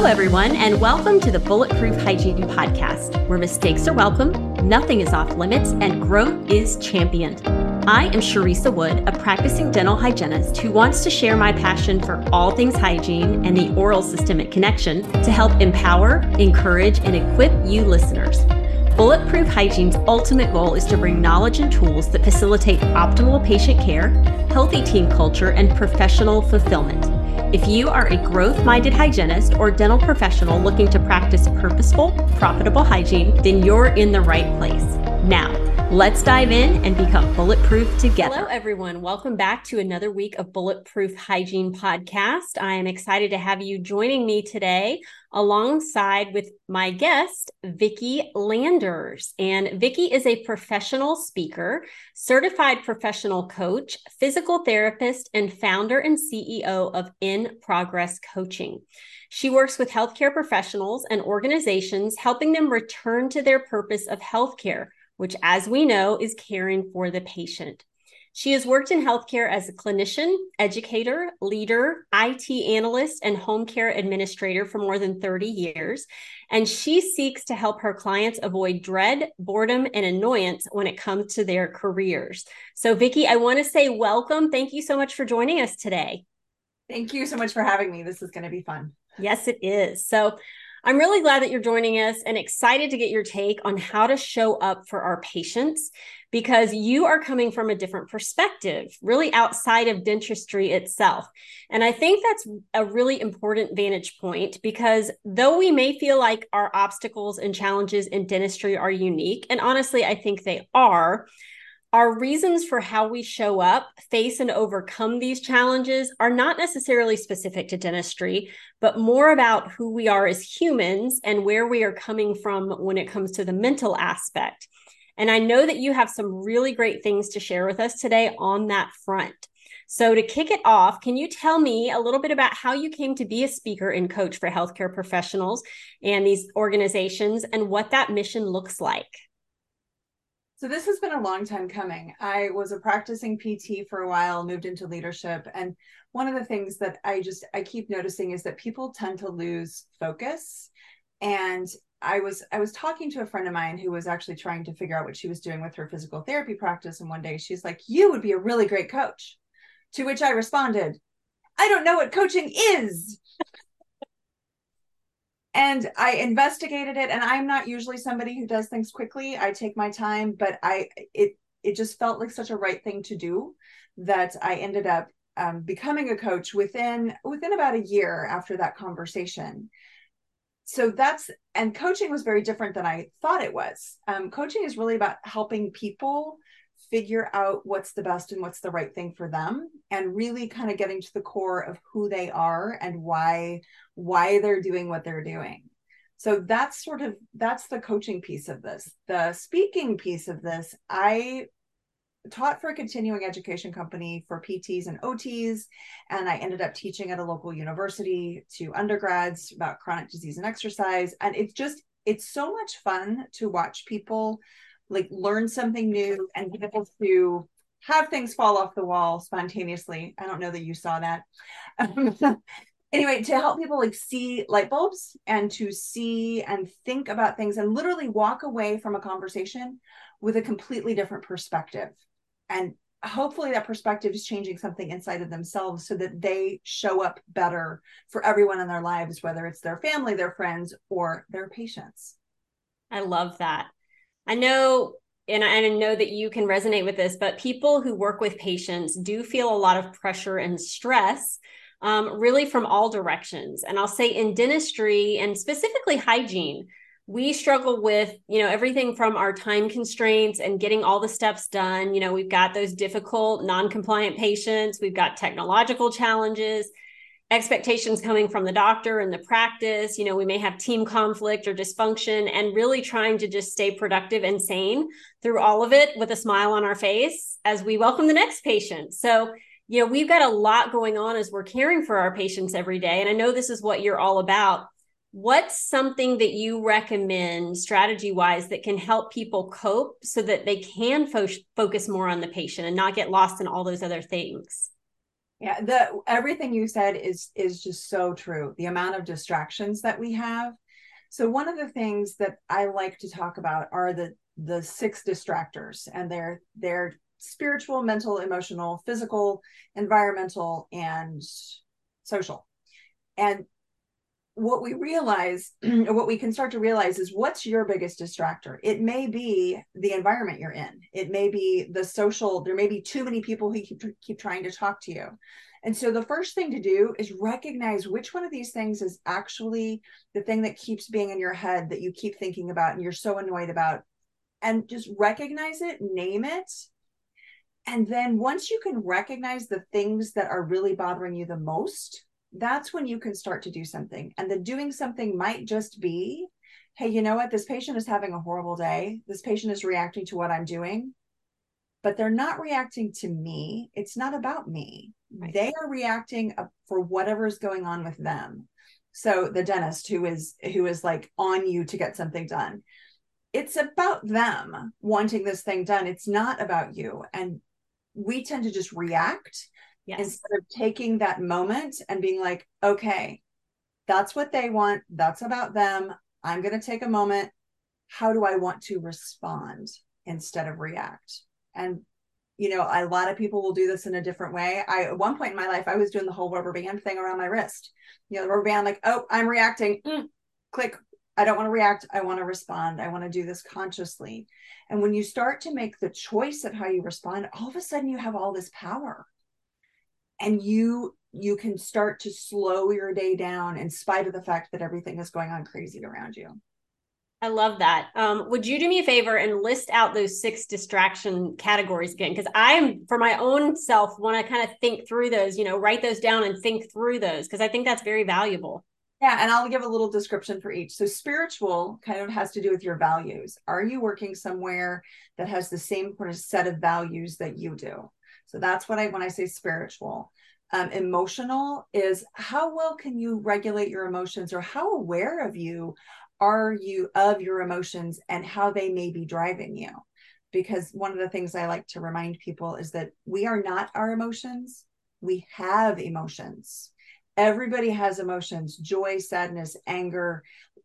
Hello, everyone, and welcome to the Bulletproof Hygiene Podcast, where mistakes are welcome, nothing is off limits, and growth is championed. I am Charissa Wood, a practicing dental hygienist who wants to share my passion for all things hygiene and the oral systemic connection to help empower, encourage, and equip you listeners. Bulletproof Hygiene's ultimate goal is to bring knowledge and tools that facilitate optimal patient care, healthy team culture, and professional fulfillment. If you are a growth minded hygienist or dental professional looking to practice purposeful, profitable hygiene, then you're in the right place. Now, let's dive in and become bulletproof together. Hello, everyone. Welcome back to another week of Bulletproof Hygiene Podcast. I am excited to have you joining me today alongside with my guest, Vicki Landers. And Vicki is a professional speaker, certified professional coach, physical therapist, and founder and CEO of In Progress Coaching. She works with healthcare professionals and organizations, helping them return to their purpose of healthcare which, as we know, is caring for the patient. She has worked in healthcare as a clinician, educator, leader, IT analyst, and home care administrator for more than 30 years. And she seeks to help her clients avoid dread, boredom, and annoyance when it comes to their careers. So, Vicki, I want to say welcome. Thank you so much for joining us today. Thank you so much for having me. This is going to be fun. Yes, it is. So, I'm really glad that you're joining us and excited to get your take on how to show up for our patients because you are coming from a different perspective, really outside of dentistry itself. And I think that's a really important vantage point because though we may feel like our obstacles and challenges in dentistry are unique, and honestly, I think they are, our reasons for how we show up, face, and overcome these challenges are not necessarily specific to dentistry, but more about who we are as humans and where we are coming from when it comes to the mental aspect. And I know that you have some really great things to share with us today on that front. So, to kick it off, can you tell me a little bit about how you came to be a speaker and coach for healthcare professionals and these organizations and what that mission looks like? So this has been a long time coming. I was a practicing PT for a while, moved into leadership, and one of the things that I just I keep noticing is that people tend to lose focus. And I was I was talking to a friend of mine who was actually trying to figure out what she was doing with her physical therapy practice and one day she's like, "You would be a really great coach." To which I responded, "I don't know what coaching is." And I investigated it and I'm not usually somebody who does things quickly. I take my time, but I it it just felt like such a right thing to do that I ended up um, becoming a coach within within about a year after that conversation. So that's and coaching was very different than I thought it was. Um, coaching is really about helping people figure out what's the best and what's the right thing for them and really kind of getting to the core of who they are and why why they're doing what they're doing. So that's sort of that's the coaching piece of this. The speaking piece of this i taught for a continuing education company for pts and ots and i ended up teaching at a local university to undergrads about chronic disease and exercise and it's just it's so much fun to watch people like learn something new and be able to have things fall off the wall spontaneously. I don't know that you saw that. anyway, to help people like see light bulbs and to see and think about things and literally walk away from a conversation with a completely different perspective. And hopefully that perspective is changing something inside of themselves so that they show up better for everyone in their lives, whether it's their family, their friends, or their patients. I love that. I know and I, know that you can resonate with this, but people who work with patients do feel a lot of pressure and stress, um, really from all directions. And I'll say in dentistry and specifically hygiene, we struggle with you know everything from our time constraints and getting all the steps done. You know, we've got those difficult, non-compliant patients. We've got technological challenges expectations coming from the doctor and the practice you know we may have team conflict or dysfunction and really trying to just stay productive and sane through all of it with a smile on our face as we welcome the next patient. So you know we've got a lot going on as we're caring for our patients every day and i know this is what you're all about. What's something that you recommend strategy wise that can help people cope so that they can fo- focus more on the patient and not get lost in all those other things Yeah, the everything you said is is just so true. The amount of distractions that we have. So one of the things that I like to talk about are the the six distractors and they're they're spiritual, mental, emotional, physical, environmental and social. And what we realize or what we can start to realize is what's your biggest distractor? It may be the environment you're in. It may be the social there may be too many people who keep, keep trying to talk to you. And so the first thing to do is recognize which one of these things is actually the thing that keeps being in your head that you keep thinking about and you're so annoyed about. And just recognize it name it. And then once you can recognize the things that are really bothering you the most that's when you can start to do something. And the doing something might just be, hey, you know what? This patient is having a horrible day. This patient is reacting to what I'm doing, but they're not reacting to me. It's not about me. Right. They are reacting for whatever is going on with them. So the dentist who is who is like on you to get something done. It's about them wanting this thing done. It's not about you. And we tend to just react Yes. Instead of taking that moment and being like, okay, that's what they want. That's about them. I'm going to take a moment. How do I want to respond instead of react? And, you know, a lot of people will do this in a different way. I, at one point in my life, I was doing the whole rubber band thing around my wrist. You know, the rubber band, like, oh, I'm reacting. Mm, click. I don't want to react. I want to respond. I want to do this consciously. And when you start to make the choice of how you respond, all of a sudden you have all this power and you you can start to slow your day down in spite of the fact that everything is going on crazy around you I love that. Um, would you do me a favor and list out those six distraction categories again? Because I'm, for my own self, want to kind of think through those, you know, write those down and think through those because I think that's very valuable. Yeah, and I'll give a little description for each. So, spiritual kind of has to do with your values. Are you working somewhere that has the same kind of set of values that you do? So, that's what I, when I say spiritual um, emotional is how well can you regulate your emotions or how aware of you are you of your emotions and how they may be driving you? Because one of the things i like to remind people is that we are not our emotions we have emotions. Everybody has emotions joy sadness anger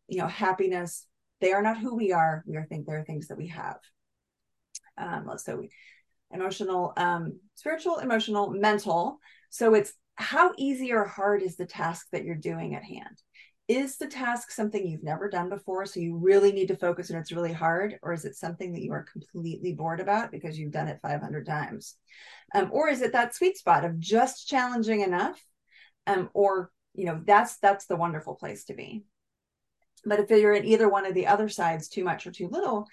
you know happiness. They are not who we are. We are think they're things that we have. Um so emotional um spiritual emotional mental so it's how easy or hard is the task that you're doing at hand? Is the task something you've never done before? So you really need to focus and it's really hard? Or is it something that you are completely bored about because you've done it 500 times? Um, or is it that sweet spot of just challenging enough? Um, or, you know, that's that's the wonderful place to be. But if you're in either one of the other sides, too much or too little,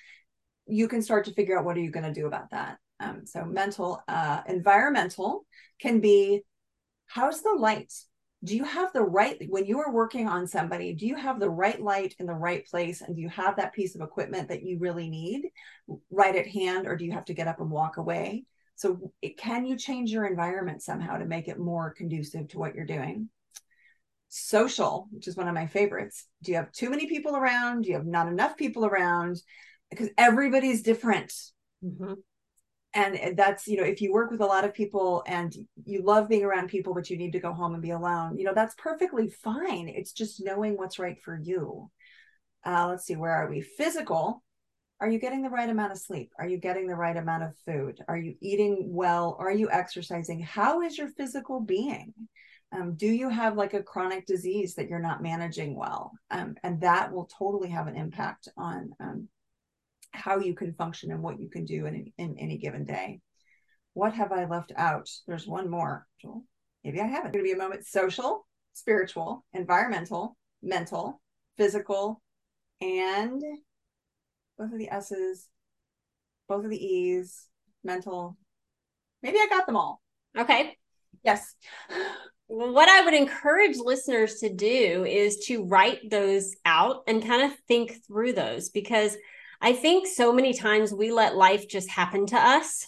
you can start to figure out what are you going to do about that. Um, so mental, uh, environmental can be how's the light? Do you have the right when you are working on somebody? Do you have the right light in the right place? And do you have that piece of equipment that you really need right at hand, or do you have to get up and walk away? So, it, can you change your environment somehow to make it more conducive to what you're doing? Social, which is one of my favorites. Do you have too many people around? Do you have not enough people around? Because everybody's different. Mm-hmm and that's you know if you work with a lot of people and you love being around people but you need to go home and be alone you know that's perfectly fine. It's just knowing what's right for you. Uh, let's see where are we? Physical. Are you getting the right amount of sleep? Are you getting the right amount of food? Are you eating well? Are you exercising? How is your physical being? Um, do you have like a chronic disease that you're not managing well? Um, and that will totally have an impact on um, how you can function and what you can do in, in any given day. What have I left out? There's one more. Maybe I haven't. Going to be a moment. Social, spiritual, environmental, mental, physical, and both of the S's, both of the E's, mental. Maybe I got them all. Okay. Yes. What I would encourage listeners to do is to write those out and kind of think through those because I think so many times we let life just happen to us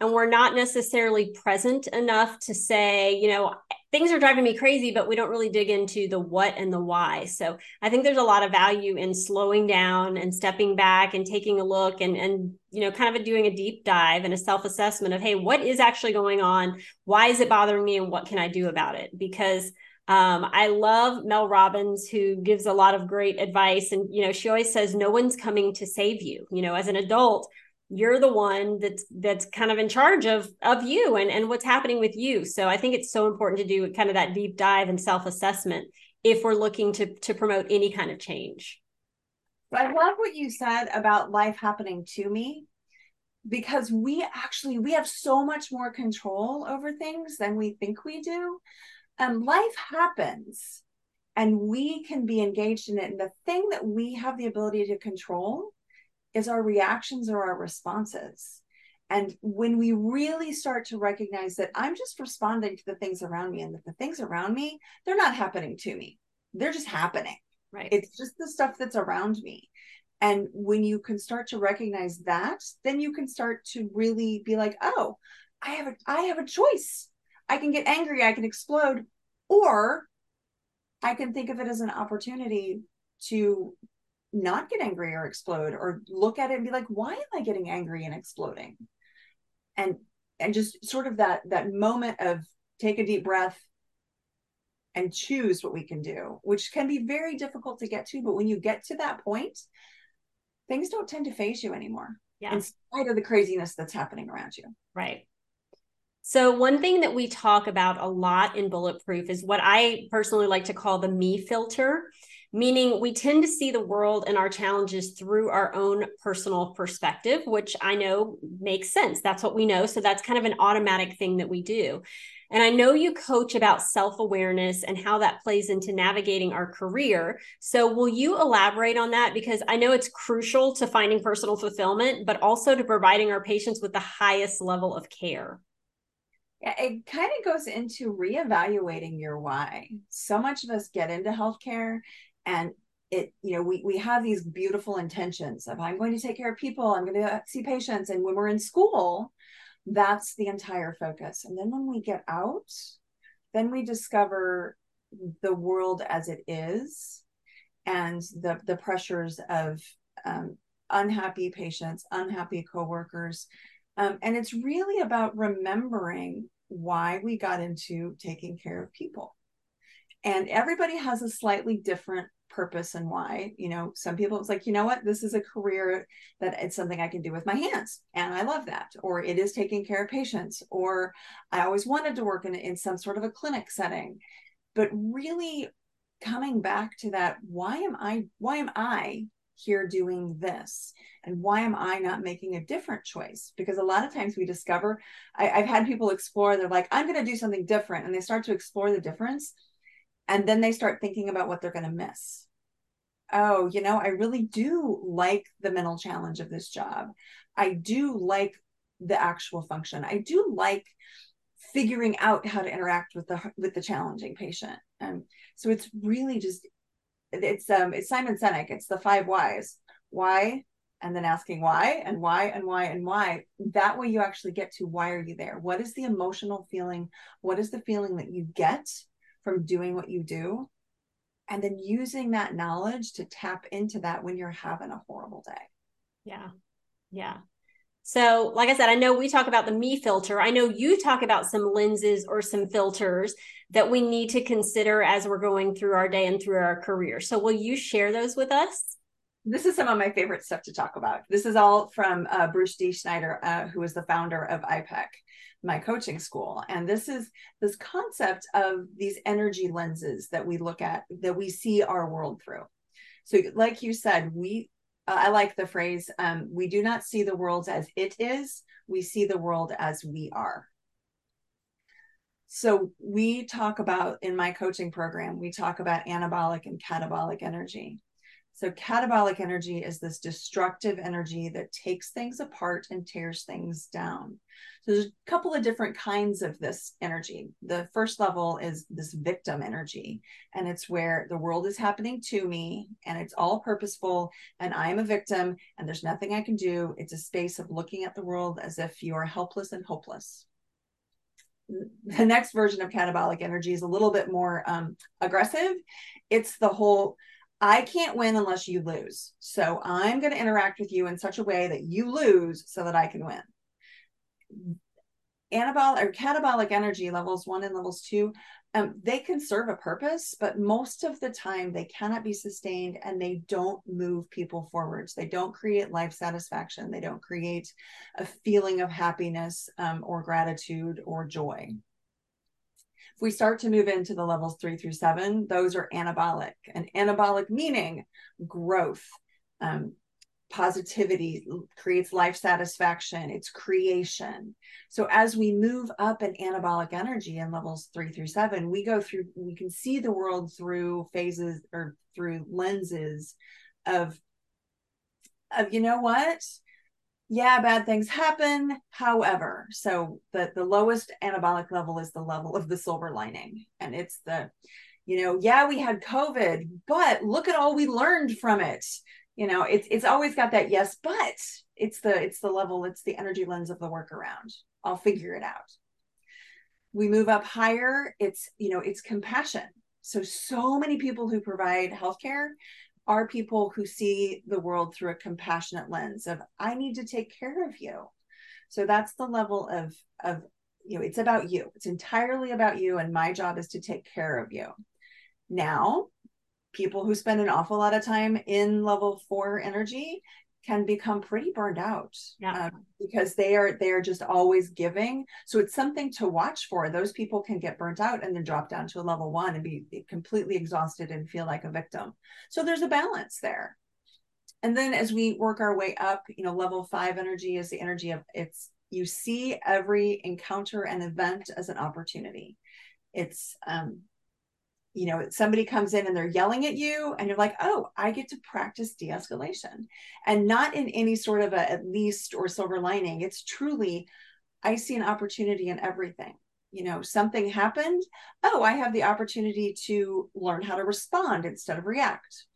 and we're not necessarily present enough to say, you know, things are driving me crazy, but we don't really dig into the what and the why. So I think there's a lot of value in slowing down and stepping back and taking a look and and you know kind of doing a deep dive and a self assessment of hey, what is actually going on? Why is it bothering me, and what can I do about it? Because um, I love Mel Robbins, who gives a lot of great advice. And, you know, she always says, no one's coming to save you. You know, as an adult, you're the one that's that's kind of in charge of of you and and what's happening with you so i think it's so important to do kind of that deep dive and self-assessment if we're looking to to promote any kind of change i love what you said about life happening to me because we actually we have so much more control over things than we think we do um life happens and we can be engaged in it and the thing that we have the ability to control is our reactions or our responses. And when we really start to recognize that I'm just responding to the things around me and that the things around me, they're not happening to me. They're just happening. Right. It's just the stuff that's around me. And when you can start to recognize that, then you can start to really be like, oh, I have a I have a choice. I can get angry, I can explode, or I can think of it as an opportunity to not get angry or explode or look at it and be like why am i getting angry and exploding? And and just sort of that that moment of take a deep breath and choose what we can do which can be very difficult to get to but when you get to that point things don't tend to faze you anymore yeah. in spite of the craziness that's happening around you. Right so, one thing that we talk about a lot in Bulletproof is what I personally like to call the me filter meaning we tend to see the world and our challenges through our own personal perspective, which I know makes sense. That's what we know. So that's kind of an automatic thing that we do. And I know you coach about self awareness and how that plays into navigating our career. So, will you elaborate on that? Because I know it's crucial to finding personal fulfillment, but also to providing our patients with the highest level of care. Yeah, it kind of goes into reevaluating your why. So much of us get into healthcare and it you know we we have these beautiful intentions of i'm going to take care of people i'm going to see patients and when we're in school that's the entire focus and then when we get out then we discover the world as it is and the the pressures of um, unhappy patients unhappy coworkers um, and it's really about remembering why we got into taking care of people. And everybody has a slightly different purpose and why. You know some people it's like you know what? This is a career that it's something i can do with my hands and i love that or it is taking care of patients or i always wanted to work in, in some sort of a clinic setting. But really coming back to that why am i why am i here doing this? And why am i not making a different choice? Because a lot of times we discover I, have had people explore they're like i'm going to do something different and they start to explore the difference and then they start thinking about what they're going to miss. Oh you know i really do like the mental challenge of this job. I do like the actual function. I do like figuring out how to interact with the with the challenging patient. And so it's really just it's um it's simon sinek. It's the five whys. Why? And then asking why and why and why and why. That way you actually get to why are you there? What is the emotional feeling? What is the feeling that you get from doing what you do? And then using that knowledge to tap into that when you're having a horrible day. Yeah. Yeah. So, like I said, I know we talk about the me filter. I know you talk about some lenses or some filters that we need to consider as we're going through our day and through our career. So, will you share those with us? This is some of my favorite stuff to talk about. This is all from uh, Bruce D. Schneider, uh, who is the founder of IPEC my coaching school and this is this concept of these energy lenses that we look at that we see our world through so like you said we i like the phrase um, we do not see the world as it is we see the world as we are. So we talk about in my coaching program we talk about anabolic and catabolic energy so, catabolic energy is this destructive energy that takes things apart and tears things down. So, there's a couple of different kinds of this energy. The first level is this victim energy, and it's where the world is happening to me and it's all purposeful, and I'm a victim and there's nothing I can do. It's a space of looking at the world as if you are helpless and hopeless. the next version of catabolic energy is a little bit more um, aggressive. It's the whole I can't win unless you lose. So I'm going to interact with you in such a way that you lose so that I can win. Anabolic or catabolic energy levels one and levels two, um, they can serve a purpose, but most of the time they cannot be sustained and they don't move people forwards. They don't create life satisfaction. They don't create a feeling of happiness um, or gratitude or joy. If we start to move into the levels three through seven, those are anabolic, and anabolic meaning growth, um, positivity creates life satisfaction it's creation. So as we move up in anabolic energy in levels three through seven we go through we can see the world through phases or through lenses of of you know what yeah bad things happen. However so the the lowest anabolic level is the level of the silver lining. And it's the you know yeah we had covid but look at all we learned from it. You know it's it's always got that yes but it's the it's the level it's the energy lens of the workaround. I'll figure it out. We move up higher. It's you know it's compassion. So so many people who provide healthcare are people who see the world through a compassionate lens of i need to take care of you. So that's the level of of you know it's about you. It's entirely about you and my job is to take care of you. Now people who spend an awful lot of time in level four energy can become pretty burned out yeah. um, because they are they are just always giving. So it's something to watch for. Those people can get burnt out and then drop down to a level one and be completely exhausted and feel like a victim. So there's a balance there. And then as we work our way up you know level five energy is the energy of it's you see every encounter and event as an opportunity. It's um you know somebody comes in and they're yelling at you and you're like oh i get to practice de-escalation. And not in any sort of a at least or silver lining. It's truly i see an opportunity in everything. You know something happened oh i have the opportunity to learn how to respond instead of react.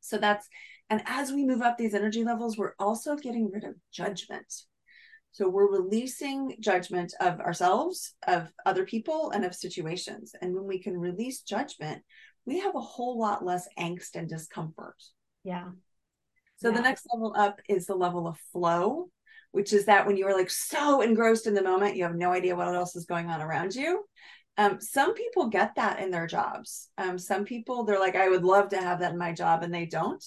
So that's and as we move up these energy levels we're also getting rid of judgment so we're releasing judgment of ourselves, of other people, and of situations. And when we can release judgment, we have a whole lot less angst and discomfort. Yeah. So yeah. the next level up is the level of flow, which is that when you are like so engrossed in the moment, you have no idea what else is going on around you. Um, some people get that in their jobs. Um, some people, they're like, I would love to have that in my job, and they don't.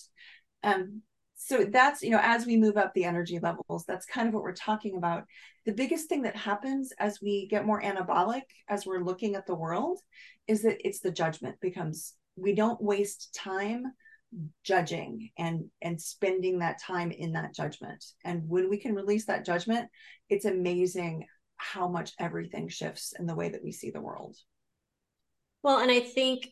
Um, so that's you know as we move up the energy levels that's kind of what we're talking about. The biggest thing that happens as we get more anabolic as we're looking at the world is that it's the judgment becomes we don't waste time judging and and spending that time in that judgment. And when we can release that judgment it's amazing how much everything shifts in the way that we see the world. Well and i think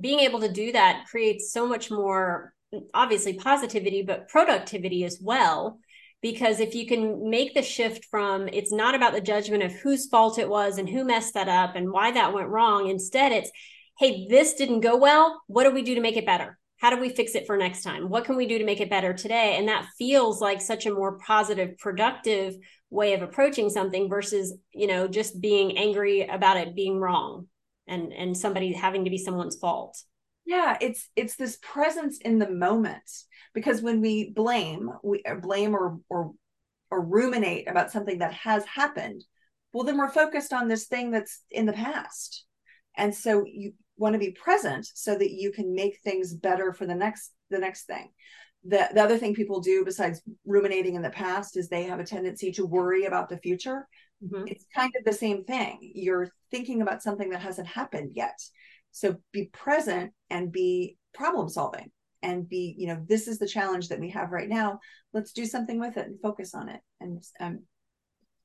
being able to do that creates so much more obviously positivity, but productivity as well. Because if you can make the shift from it's not about the judgment of whose fault it was and who messed that up and why that went wrong, instead it's, hey, this didn't go well. What do we do to make it better? How do we fix it for next time? What can we do to make it better today? And that feels like such a more positive, productive way of approaching something versus, you know, just being angry about it being wrong and and somebody having to be someone's fault yeah it's it's this presence in the moment because when we blame we uh, blame or or or ruminate about something that has happened well then we're focused on this thing that's in the past. And so you want to be present so that you can make things better for the next the next thing. The, the other thing people do besides ruminating in the past is they have a tendency to worry about the future. Mm-hmm. it's kind of the same thing. You're thinking about something that hasn't happened yet so be present and be problem solving and be, you know, this is the challenge that we have right now. Let's do something with it and focus on it. And um,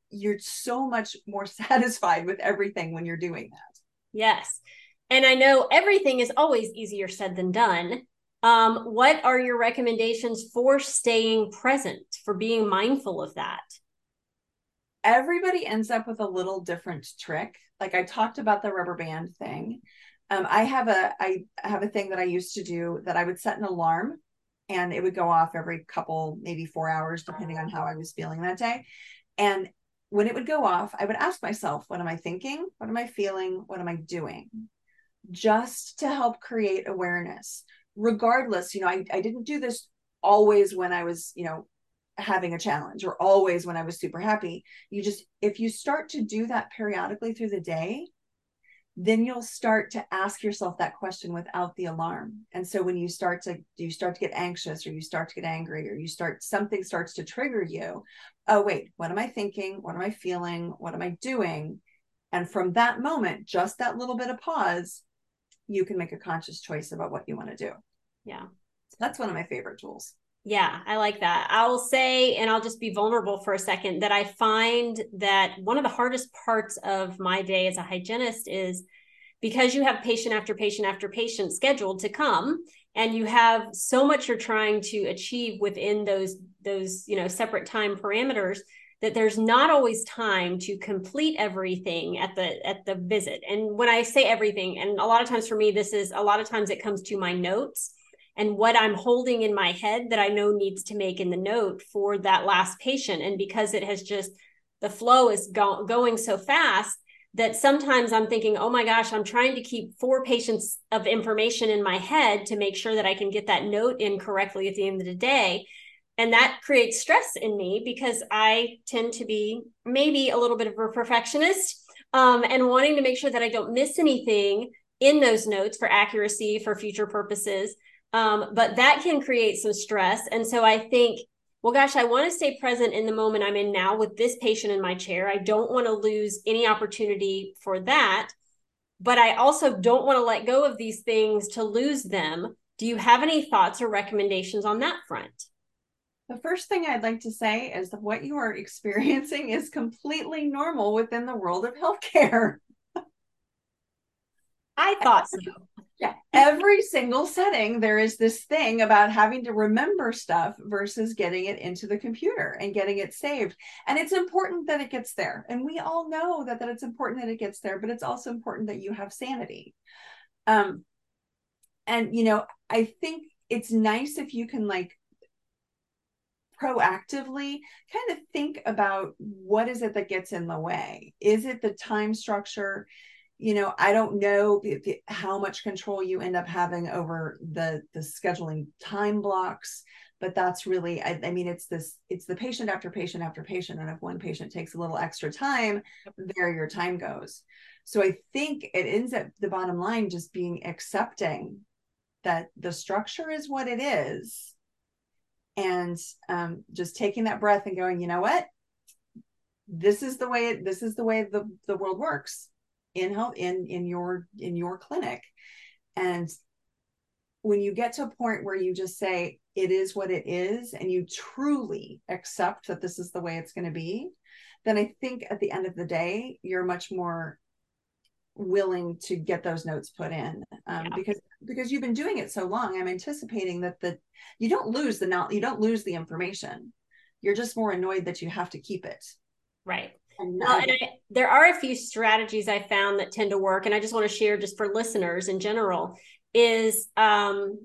you're so much more satisfied with everything when you're doing that. Yes. And I know everything is always easier said than done. Um, what are your recommendations for staying present, for being mindful of that? Everybody ends up with a little different trick. Like I talked about the rubber band thing. Um, I have a I have a thing that I used to do that I would set an alarm and it would go off every couple maybe 4 hours depending on how I was feeling that day. And when it would go off, I would ask myself, what am I thinking? What am I feeling? What am I doing? Just to help create awareness. Regardless, you know, I, I didn't do this always when I was, you know, having a challenge or always when I was super happy. You just, if you start to do that periodically through the day, then you'll start to ask yourself that question without the alarm. And so when you start to you start to get anxious or you start to get angry or you start something starts to trigger you oh wait what am i thinking? What am i feeling? What am i doing? And from that moment just that little bit of pause you can make a conscious choice about what you want to do. Yeah. So that's one of my favorite tools yeah, I like that. I will say, and I'll just be vulnerable for a second, that I find that one of the hardest parts of my day as a hygienist is because you have patient after patient after patient scheduled to come and you have so much you're trying to achieve within those those you know separate time parameters that there's not always time to complete everything at the at the visit and when i say everything and a lot of times for me this is a lot of times it comes to my notes and what I'm holding in my head that I know needs to make in the note for that last patient. And because it has just, the flow is go- going so fast that sometimes I'm thinking, oh my gosh, I'm trying to keep four patients of information in my head to make sure that I can get that note in correctly at the end of the day. And that creates stress in me because I tend to be maybe a little bit of a perfectionist um, and wanting to make sure that I don't miss anything in those notes for accuracy for future purposes. Um, but that can create some stress. And so I think, well, gosh, I want to stay present in the moment I'm in now with this patient in my chair. I don't want to lose any opportunity for that. But I also don't want to let go of these things to lose them. Do you have any thoughts or recommendations on that front? The first thing I'd like to say is that what you are experiencing is completely normal within the world of healthcare. I thought so. Yeah. Every single setting, there is this thing about having to remember stuff versus getting it into the computer and getting it saved. And it's important that it gets there. And we all know that, that it's important that it gets there, but it's also important that you have sanity. Um, and you know, I think it's nice if you can like proactively kind of think about what is it that gets in the way is it the time structure you know i don't know how much control you end up having over the the scheduling time blocks but that's really I, I, mean it's this it's the patient after patient after patient and if one patient takes a little extra time there your time goes. So i think it ends up the bottom line just being accepting that the structure is what it is and um, just taking that breath and going you know what? This is the way it, this is the way the, the world works in health in in your in your clinic. And when you get to a point where you just say it is what it is and you truly accept that this is the way it's going to be then i think at the end of the day you're much more willing to get those notes put in um, yeah. because because you've been doing it so long i'm anticipating that the you don't lose the not you don't lose the information. You're just more annoyed that you have to keep it. Right well, and I, there are a few strategies I found that tend to work, and I just want to share just for listeners in general. Is um,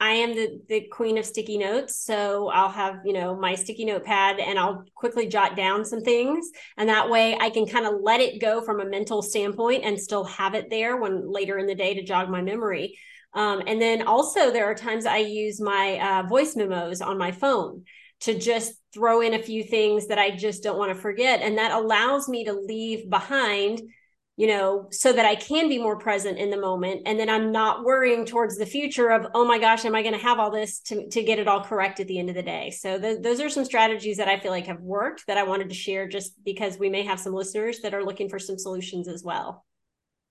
I am the the queen of sticky notes, so I'll have you know my sticky notepad, and I'll quickly jot down some things, and that way I can kind of let it go from a mental standpoint and still have it there when later in the day to jog my memory. Um, and then also there are times I use my uh, voice memos on my phone to just throw in a few things that I just don't want to forget. And that allows me to leave behind, you know, so that I can be more present in the moment. And then I'm not worrying towards the future of, oh my gosh, am I going to have all this to, to get it all correct at the end of the day? So th- those are some strategies that I feel like have worked that I wanted to share just because we may have some listeners that are looking for some solutions as well.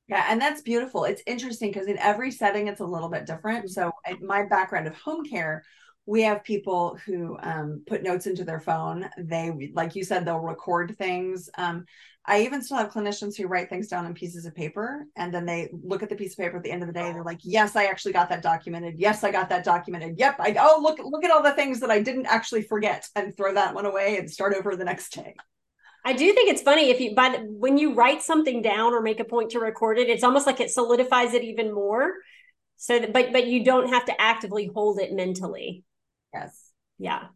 Yeah, and that's beautiful. It's interesting because in every setting it's a little bit different. Mm-hmm. So my background of home care we have people who um, put notes into their phone. They like you said they'll record things. Um, i even still have clinicians who write things down on pieces of paper and then they look at the piece of paper at the end of the day they're like yes i actually got that documented. Yes i got that documented. Yep i oh look look at all the things that i didn't actually forget and throw that one away and start over the next day. I do think it's funny if you by when you write something down or make a point to record it, it's almost like it solidifies it even more. So, that, but but you don't have to actively hold it mentally. Yes. Yeah.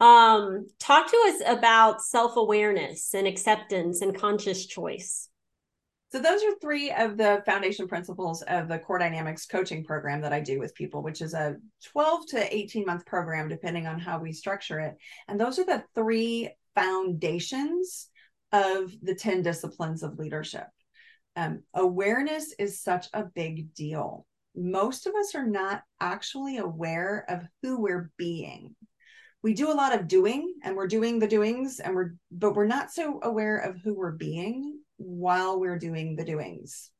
Um, talk to us about self awareness and acceptance and conscious choice. So those are three of the foundation principles of the Core Dynamics coaching program that I do with people, which is a 12 to 18 month program, depending on how we structure it. And those are the three foundations of the 10 disciplines of leadership. Um, awareness is such a big deal. Most of us are not actually aware of who we're being. We do a lot of doing and we're doing the doings and we're but we're not so aware of who we're being while we're doing the doings.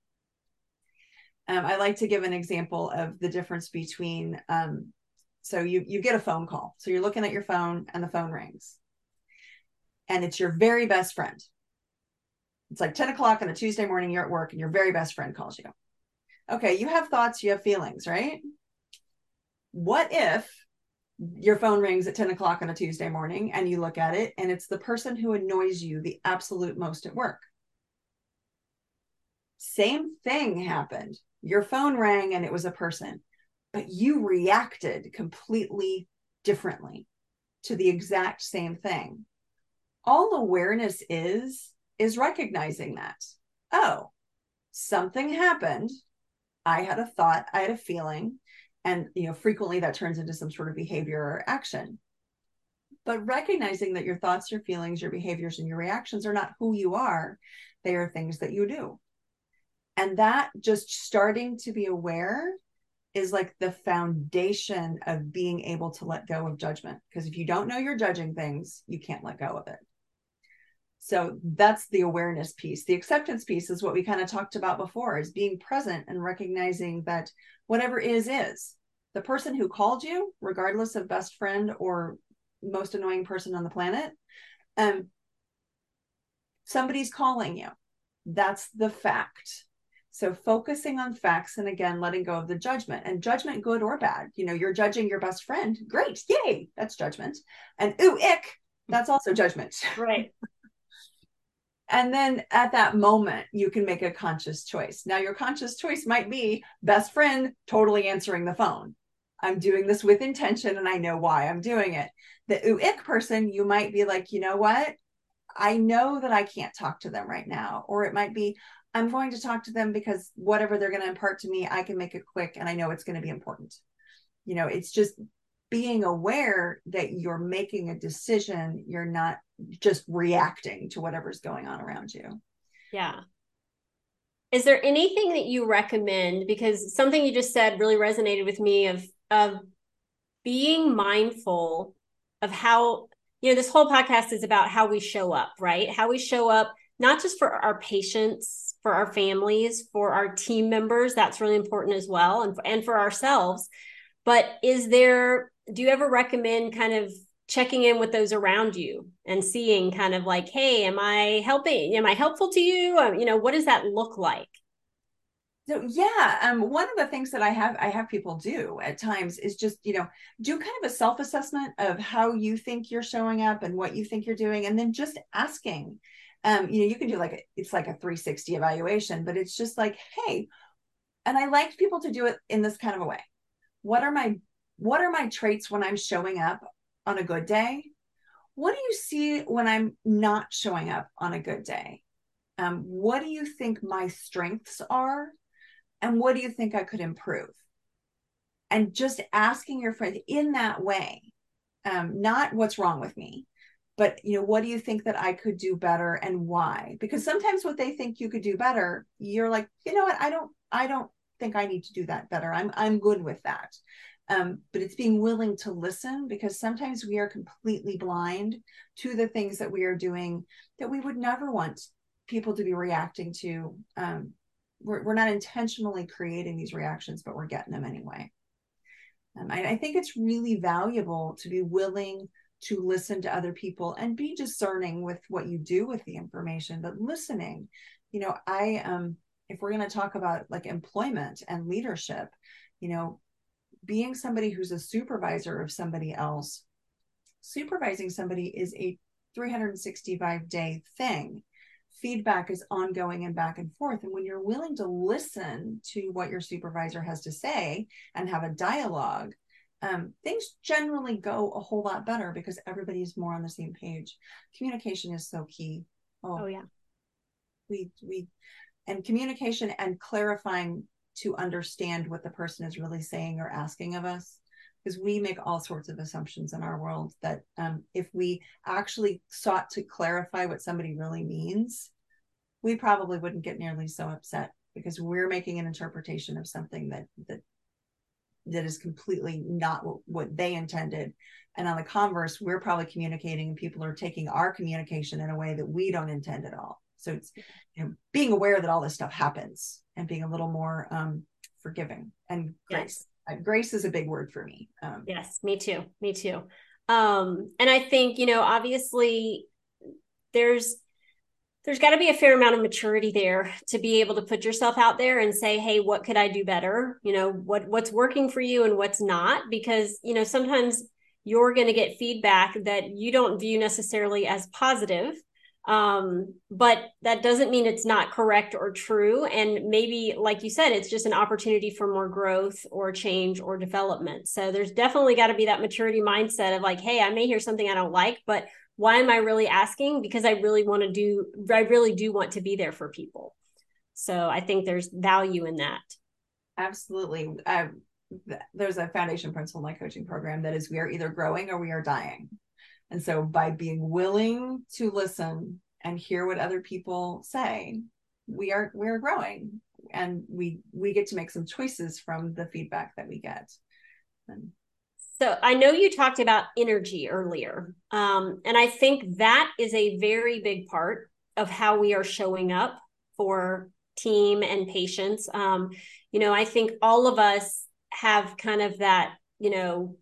Um, I like to give an example of the difference between um, so you you get a phone call. So you're looking at your phone and the phone rings. And it's your very best friend. It's like 10 o'clock on a Tuesday morning, you're at work, and your very best friend calls you. Okay, you have thoughts, you have feelings, right? What if your phone rings at 10 o'clock on a Tuesday morning and you look at it and it's the person who annoys you the absolute most at work? Same thing happened. Your phone rang and it was a person, but you reacted completely differently to the exact same thing. All awareness is, is recognizing that. Oh, something happened. I had a thought, I had a feeling, and you know, frequently that turns into some sort of behavior or action. But recognizing that your thoughts, your feelings, your behaviors, and your reactions are not who you are, they are things that you do and that just starting to be aware is like the foundation of being able to let go of judgment because if you don't know you're judging things you can't let go of it so that's the awareness piece the acceptance piece is what we kind of talked about before is being present and recognizing that whatever is is the person who called you regardless of best friend or most annoying person on the planet um somebody's calling you that's the fact so focusing on facts and again letting go of the judgment and judgment good or bad. You know, you're judging your best friend. Great. Yay. That's judgment. And ooh, ick. That's also judgment. Right. and then at that moment you can make a conscious choice. Now your conscious choice might be best friend totally answering the phone. I'm doing this with intention and I know why I'm doing it. The ooh person, you might be like, you know what? I know that I can't talk to them right now. Or it might be, I'm going to talk to them because whatever they're going to impart to me, I can make it quick and I know it's going to be important. You know, it's just being aware that you're making a decision, you're not just reacting to whatever's going on around you. Yeah. Is there anything that you recommend because something you just said really resonated with me of of being mindful of how you know this whole podcast is about how we show up, right? How we show up not just for our patients for our families, for our team members. That's really important as well, and and for ourselves. But is there? Do you ever recommend kind of checking in with those around you and seeing kind of like, hey, am I helping? Am I helpful to you? Um, you know, what does that look like? So yeah, um, one of the things that I have I have people do at times is just you know do kind of a self assessment of how you think you're showing up and what you think you're doing, and then just asking, um, you know, you can do like a, it's like a 360 evaluation, but it's just like, hey, and I like people to do it in this kind of a way. What are my what are my traits when I'm showing up on a good day? What do you see when I'm not showing up on a good day? Um, what do you think my strengths are? And what do you think I could improve? And just asking your friend in that way, um, not what's wrong with me, but you know what do you think that i could do better and why because sometimes what they think you could do better you're like you know what i don't i don't think i need to do that better. I'm i'm good with that. Um, but it's being willing to listen because sometimes we are completely blind to the things that we are doing that we would never want people to be reacting to. Um, we're, we're not intentionally creating these reactions but we're getting them anyway. Um, I, I think it's really valuable to be willing to listen to other people and be discerning with what you do with the information but listening you know i um if we're going to talk about like employment and leadership you know being somebody who's a supervisor of somebody else supervising somebody is a 365 day thing feedback is ongoing and back and forth and when you're willing to listen to what your supervisor has to say and have a dialogue um, things generally go a whole lot better because everybody's more on the same page. Communication is so key. Oh, oh yeah. We we and communication and clarifying to understand what the person is really saying or asking of us. Because we make all sorts of assumptions in our world that um, if we actually sought to clarify what somebody really means we probably wouldn't get nearly so upset because we're making an interpretation of something that that that is completely not what, what they intended. And on the converse we're probably communicating and people are taking our communication in a way that we don't intend at all so it's you know being aware that all this stuff happens and being a little more um forgiving and grace. Yes. uh, grace is a big word for me um, yes me too me too. Um and i think you know obviously there's there's got to be a fair amount of maturity there to be able to put yourself out there and say hey what could i do better? You know what what's working for you and what's not? Because you know sometimes you're going to get feedback that you don't view necessarily as positive um, but that doesn't mean it's not correct or true and maybe like you said it's just an opportunity for more growth or change or development so there's definitely got to be that maturity mindset of like hey i may hear something i don't like but why am I really asking? Because I really want to do, I really do want to be there for people. So I think there's value in that. Absolutely. Uh, there's a foundation principle in my coaching program that is we are either growing or we are dying. And so by being willing to listen and hear what other people say, we are we're growing and we we get to make some choices from the feedback that we get. And so I know you talked about energy earlier. Um, and I think that is a very big part of how we are showing up for team and patients. Um, you know, I think all of us have kind of that, you know,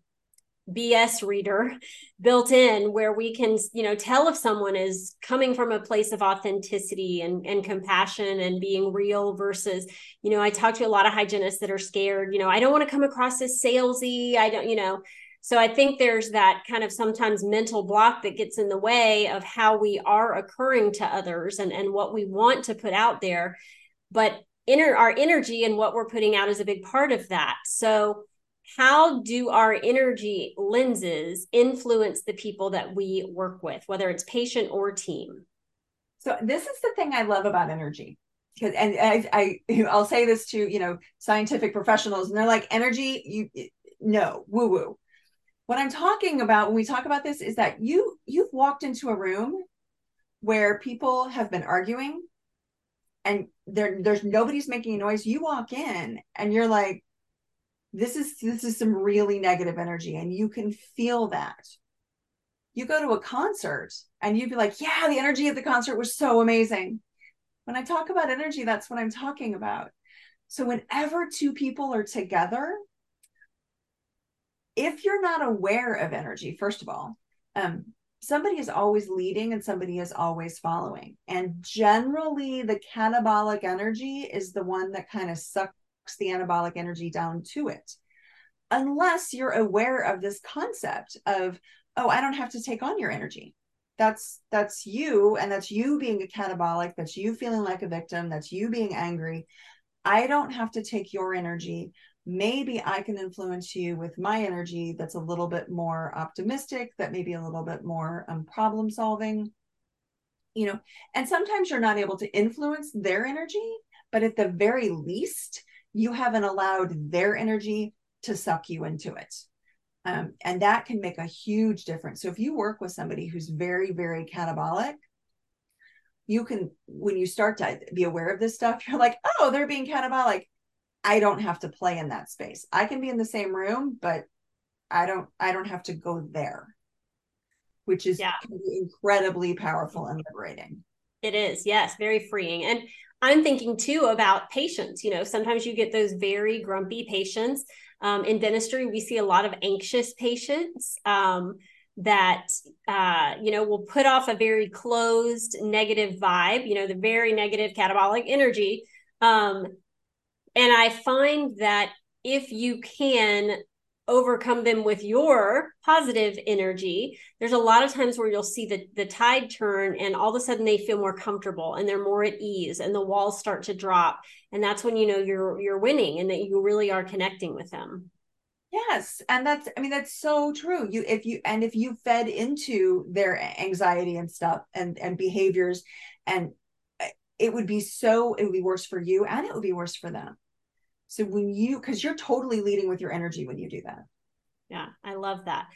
BS reader built in where we can, you know, tell if someone is coming from a place of authenticity and, and compassion and being real versus, you know, I talk to a lot of hygienists that are scared, you know, I don't want to come across as salesy. I don't, you know, so I think there's that kind of sometimes mental block that gets in the way of how we are occurring to others and, and what we want to put out there. But inner our energy and what we're putting out is a big part of that. So how do our energy lenses influence the people that we work with, whether it's patient or team? So this is the thing I love about energy. Because and I, I I'll say this to you know scientific professionals, and they're like, energy, you no, woo woo. What I'm talking about when we talk about this is that you you've walked into a room where people have been arguing and there there's nobody's making a noise. You walk in and you're like, this is this is some really negative energy and you can feel that. You go to a concert and you'd be like yeah the energy of the concert was so amazing. When i talk about energy that's what i'm talking about. So whenever two people are together if you're not aware of energy first of all um, somebody is always leading and somebody is always following. And generally the catabolic energy is the one that kind of sucks the anabolic energy down to it. Unless you're aware of this concept of, oh, I don't have to take on your energy. That's that's you, and that's you being a catabolic, that's you feeling like a victim, that's you being angry. I don't have to take your energy. Maybe I can influence you with my energy that's a little bit more optimistic, that maybe a little bit more um, problem solving you know and sometimes you're not able to influence their energy but at the very least you haven't allowed their energy to suck you into it. Um, and that can make a huge difference. So if you work with somebody who's very, very catabolic, you can, when you start to be aware of this stuff, you're like, oh, they're being catabolic. I don't have to play in that space. I can be in the same room, but I don't, I don't have to go there, which is yeah. incredibly powerful and liberating. It is, yes, very freeing. And I'm thinking too about patients. You know, sometimes you get those very grumpy patients. Um, in dentistry, we see a lot of anxious patients um, that, uh, you know, will put off a very closed, negative vibe, you know, the very negative catabolic energy. Um, and I find that if you can overcome them with your positive energy there's a lot of times where you'll see the the tide turn and all of a sudden they feel more comfortable and they're more at ease and the walls start to drop and that's when you know you're you're winning and that you really are connecting with them Yes, and that's I mean that's so true. You if you and if you fed into their anxiety and stuff and and behaviors and eh, it would be so it would be worse for you and it would be worse for them. So when you cuz you're totally leading with your energy when you do that. Yeah, I love that.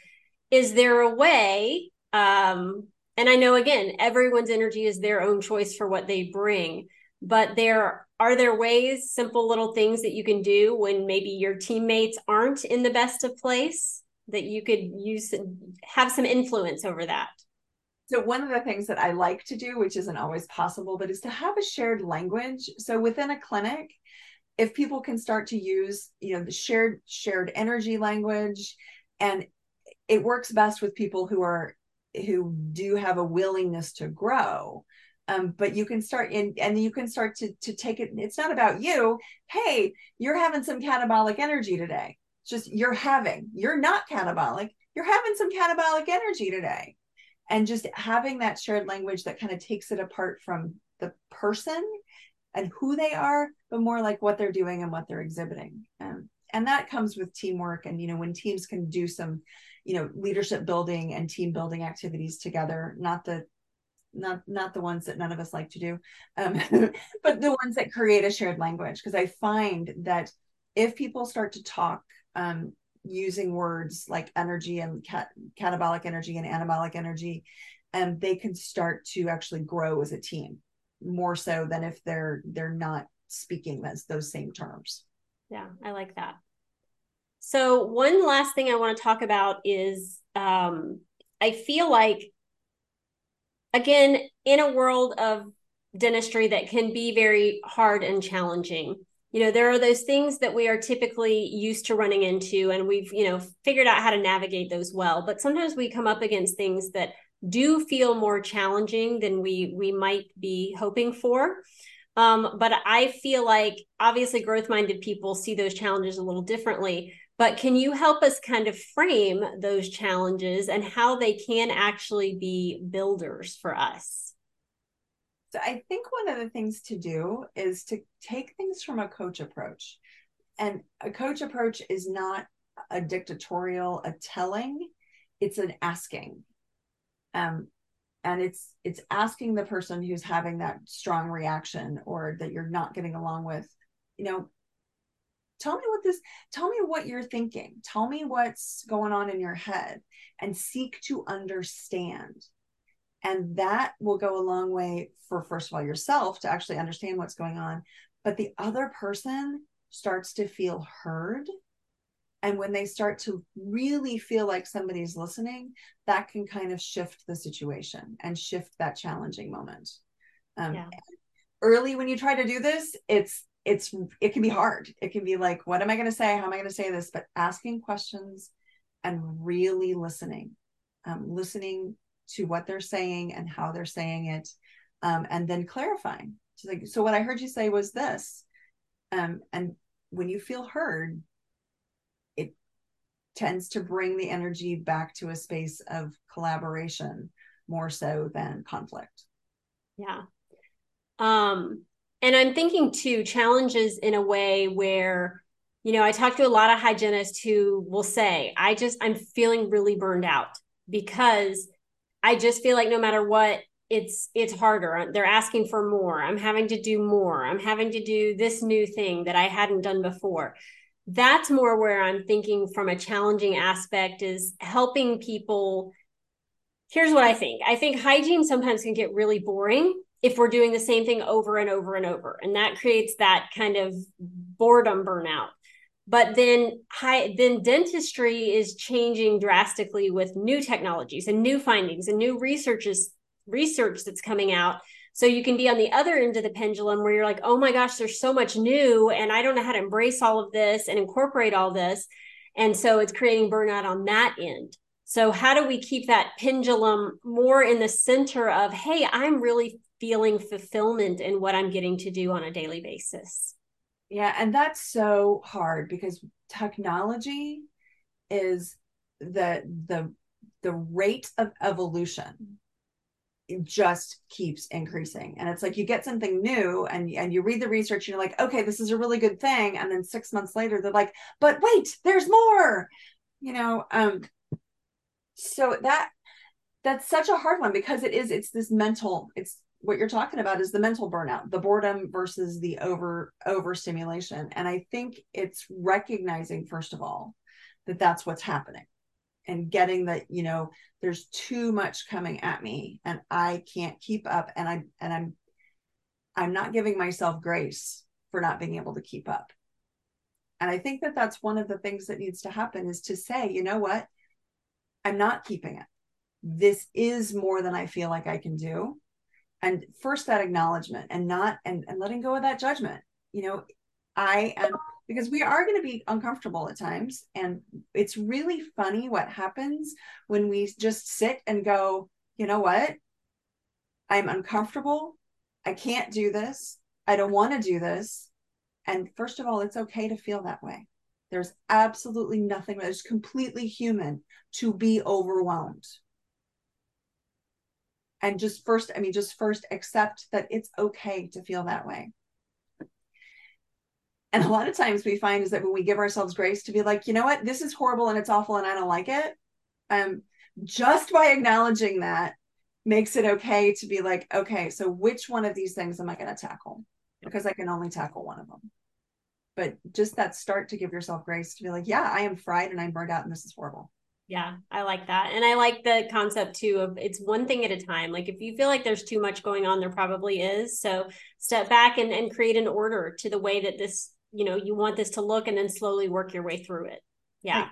Is there a way um and I know again everyone's energy is their own choice for what they bring, but there are there ways simple little things that you can do when maybe your teammates aren't in the best of place that you could use have some influence over that so one of the things that i like to do which isn't always possible but is to have a shared language so within a clinic if people can start to use you know the shared shared energy language and it works best with people who are who do have a willingness to grow um, but you can start in and you can start to to take it it's not about you. Hey you're having some catabolic energy today. It's just you're having you're not catabolic you're having some catabolic energy today. And just having that shared language that kind of takes it apart from the person and who they are but more like what they're doing and what they're exhibiting. Um, and that comes with teamwork and you know when teams can do some you know leadership building and team building activities together not the not not the ones that none of us like to do um, but the ones that create a shared language. Because i find that if people start to talk um, using words like energy and cat- catabolic energy and anabolic energy and um, they can start to actually grow as a team more so than if they're they're not speaking those those same terms yeah i like that so one last thing i want to talk about is um, i feel like again, in a world of dentistry that can be very hard and challenging, you know, there are those things that we are typically used to running into, and we've, you know, figured out how to navigate those well. But sometimes we come up against things that do feel more challenging than we we might be hoping for. Um, but I feel like obviously growth minded people see those challenges a little differently. But can you help us kind of frame those challenges and how they can actually be builders for us? So I think one of the things to do is to take things from a coach approach. And a coach approach is not a dictatorial, a telling, it's an asking. Um, and it's it's asking the person who's having that strong reaction or that you're not getting along with, you know, tell me what this tell me what you're thinking. Tell me what's going on in your head and seek to understand. And that will go a long way for first of all yourself to actually understand what's going on. But the other person starts to feel heard and when they start to really feel like somebody's listening that can kind of shift the situation and shift that challenging moment. Um, yeah. early when you try to do this it's it's it can be hard. It can be like what am i going to say? How am i going to say this? But asking questions and really listening um, listening to what they're saying and how they're saying it um, and then clarifying. So, like, so what i heard you say was this um, and when you feel heard tends to bring the energy back to a space of collaboration more so than conflict. Yeah. Um and I'm thinking too, challenges in a way where, you know, I talk to a lot of hygienists who will say, I just, I'm feeling really burned out because I just feel like no matter what, it's it's harder. They're asking for more. I'm having to do more. I'm having to do this new thing that i hadn't done before that's more where i'm thinking from a challenging aspect is helping people. Here's what i think. I think hygiene sometimes can get really boring if we're doing the same thing over and over and over and that creates that kind of boredom burnout. But then high, then dentistry is changing drastically with new technologies and new findings and new researches research that's coming out so you can be on the other end of the pendulum where you're like oh my gosh there's so much new and i don't know how to embrace all of this and incorporate all this and so it's creating burnout on that end so how do we keep that pendulum more in the center of hey i'm really feeling fulfillment in what I'm getting to do on a daily basis. Yeah, and that's so hard because technology is the the the rate of evolution just keeps increasing. And it's like you get something new and and you read the research and you're like okay this is a really good thing. And then 6 months later they're like but wait there's more you know um so that that's such a hard one because it is it's this mental it's what you're talking about is the mental burnout the boredom versus the over overstimulation. And i think it's recognizing first of all that that's what's happening and getting that you know there's too much coming at me and i can't keep up and i and i'm i'm not giving myself grace for not being able to keep up. And i think that that's one of the things that needs to happen is to say you know what? I'm not keeping it. This is more than i feel like i can do. And first that acknowledgement and not and, and letting go of that judgment. You know i am because we are going to be uncomfortable at times. And it's really funny what happens when we just sit and go, you know what? I'm uncomfortable. I can't do this. I don't want to do this. And first of all, it's okay to feel that way. There's absolutely nothing that's completely human to be overwhelmed. And just first, I mean, just first accept that it's okay to feel that way. And a lot of times we find is that when we give ourselves grace to be like, you know what, this is horrible and it's awful and I don't like it. Um, just by acknowledging that makes it okay to be like, okay, so which one of these things am I going to tackle? Because I can only tackle one of them. But just that start to give yourself grace to be like, yeah, I am fried and I'm burned out and this is horrible. Yeah, I like that. And I like the concept too of it's one thing at a time. Like if you feel like there's too much going on, there probably is. So step back and, and create an order to the way that this you know you want this to look and then slowly work your way through it. Yeah.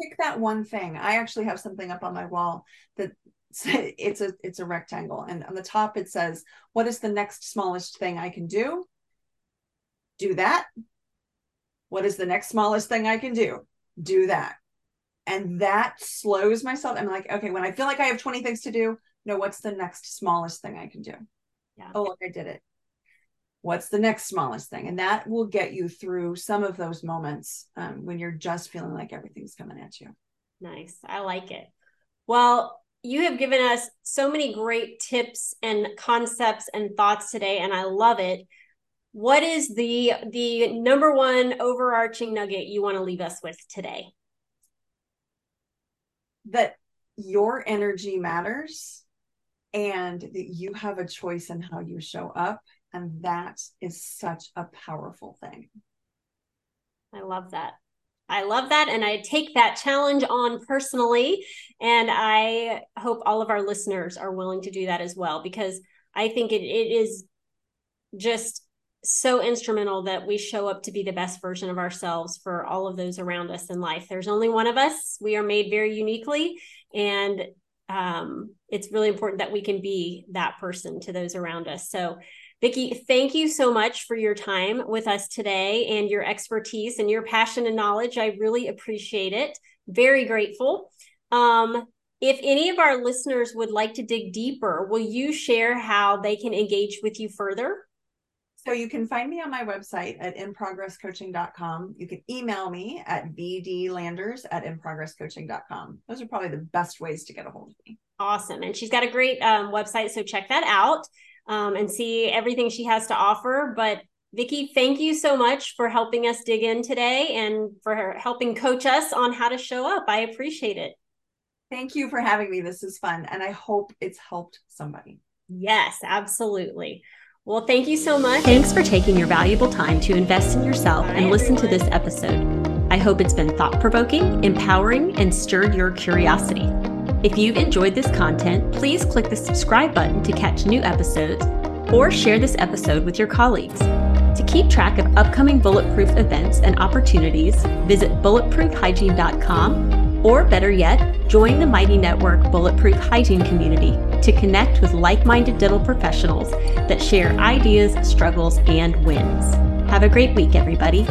Pick that one thing. I actually have something up on my wall that it's a it's a rectangle. And on the top it says what is the next smallest thing i can do? Do that. What is the next smallest thing i can do? Do that. And that slows myself. I'm like okay when i feel like i have 20 things to do no what's the next smallest thing i can do? Yeah. oh look i did it what's the next smallest thing? And that will get you through some of those moments um, when you're just feeling like everything's coming at you. Nice. I like it. Well you have given us so many great tips and concepts and thoughts today and i love it. What is the the number one overarching nugget you want to leave us with today? That your energy matters and that you have a choice in how you show up and that is such a powerful thing. I love that. I love that. And I take that challenge on personally. And I hope all of our listeners are willing to do that as well, because I think it, it is just so instrumental that we show up to be the best version of ourselves for all of those around us in life. There's only one of us. We are made very uniquely. And um, it's really important that we can be that person to those around us. So Vicki, thank you so much for your time with us today and your expertise and your passion and knowledge. I really appreciate it. Very grateful. Um, if any of our listeners would like to dig deeper, will you share how they can engage with you further? So you can find me on my website at inprogresscoaching.com. You can email me at bdlanders at inprogresscoaching.com. Those are probably the best ways to get a hold of me. Awesome. And she's got a great um, website, so check that out um, and see everything she has to offer. But Vicki, thank you so much for helping us dig in today and for helping coach us on how to show up. I appreciate it. Thank you for having me. This is fun, and I hope it's helped somebody. Yes, absolutely. Well, thank you so much. Thanks for taking your valuable time to invest in yourself and listen to this episode. I hope it's been thought provoking, empowering, and stirred your curiosity. If you've enjoyed this content, please click the subscribe button to catch new episodes or share this episode with your colleagues. To keep track of upcoming Bulletproof events and opportunities, visit bulletproofhygiene.com or better yet, join the Mighty Network Bulletproof Hygiene community to connect with like minded dental professionals that share ideas, struggles, and wins. Have a great week, everybody.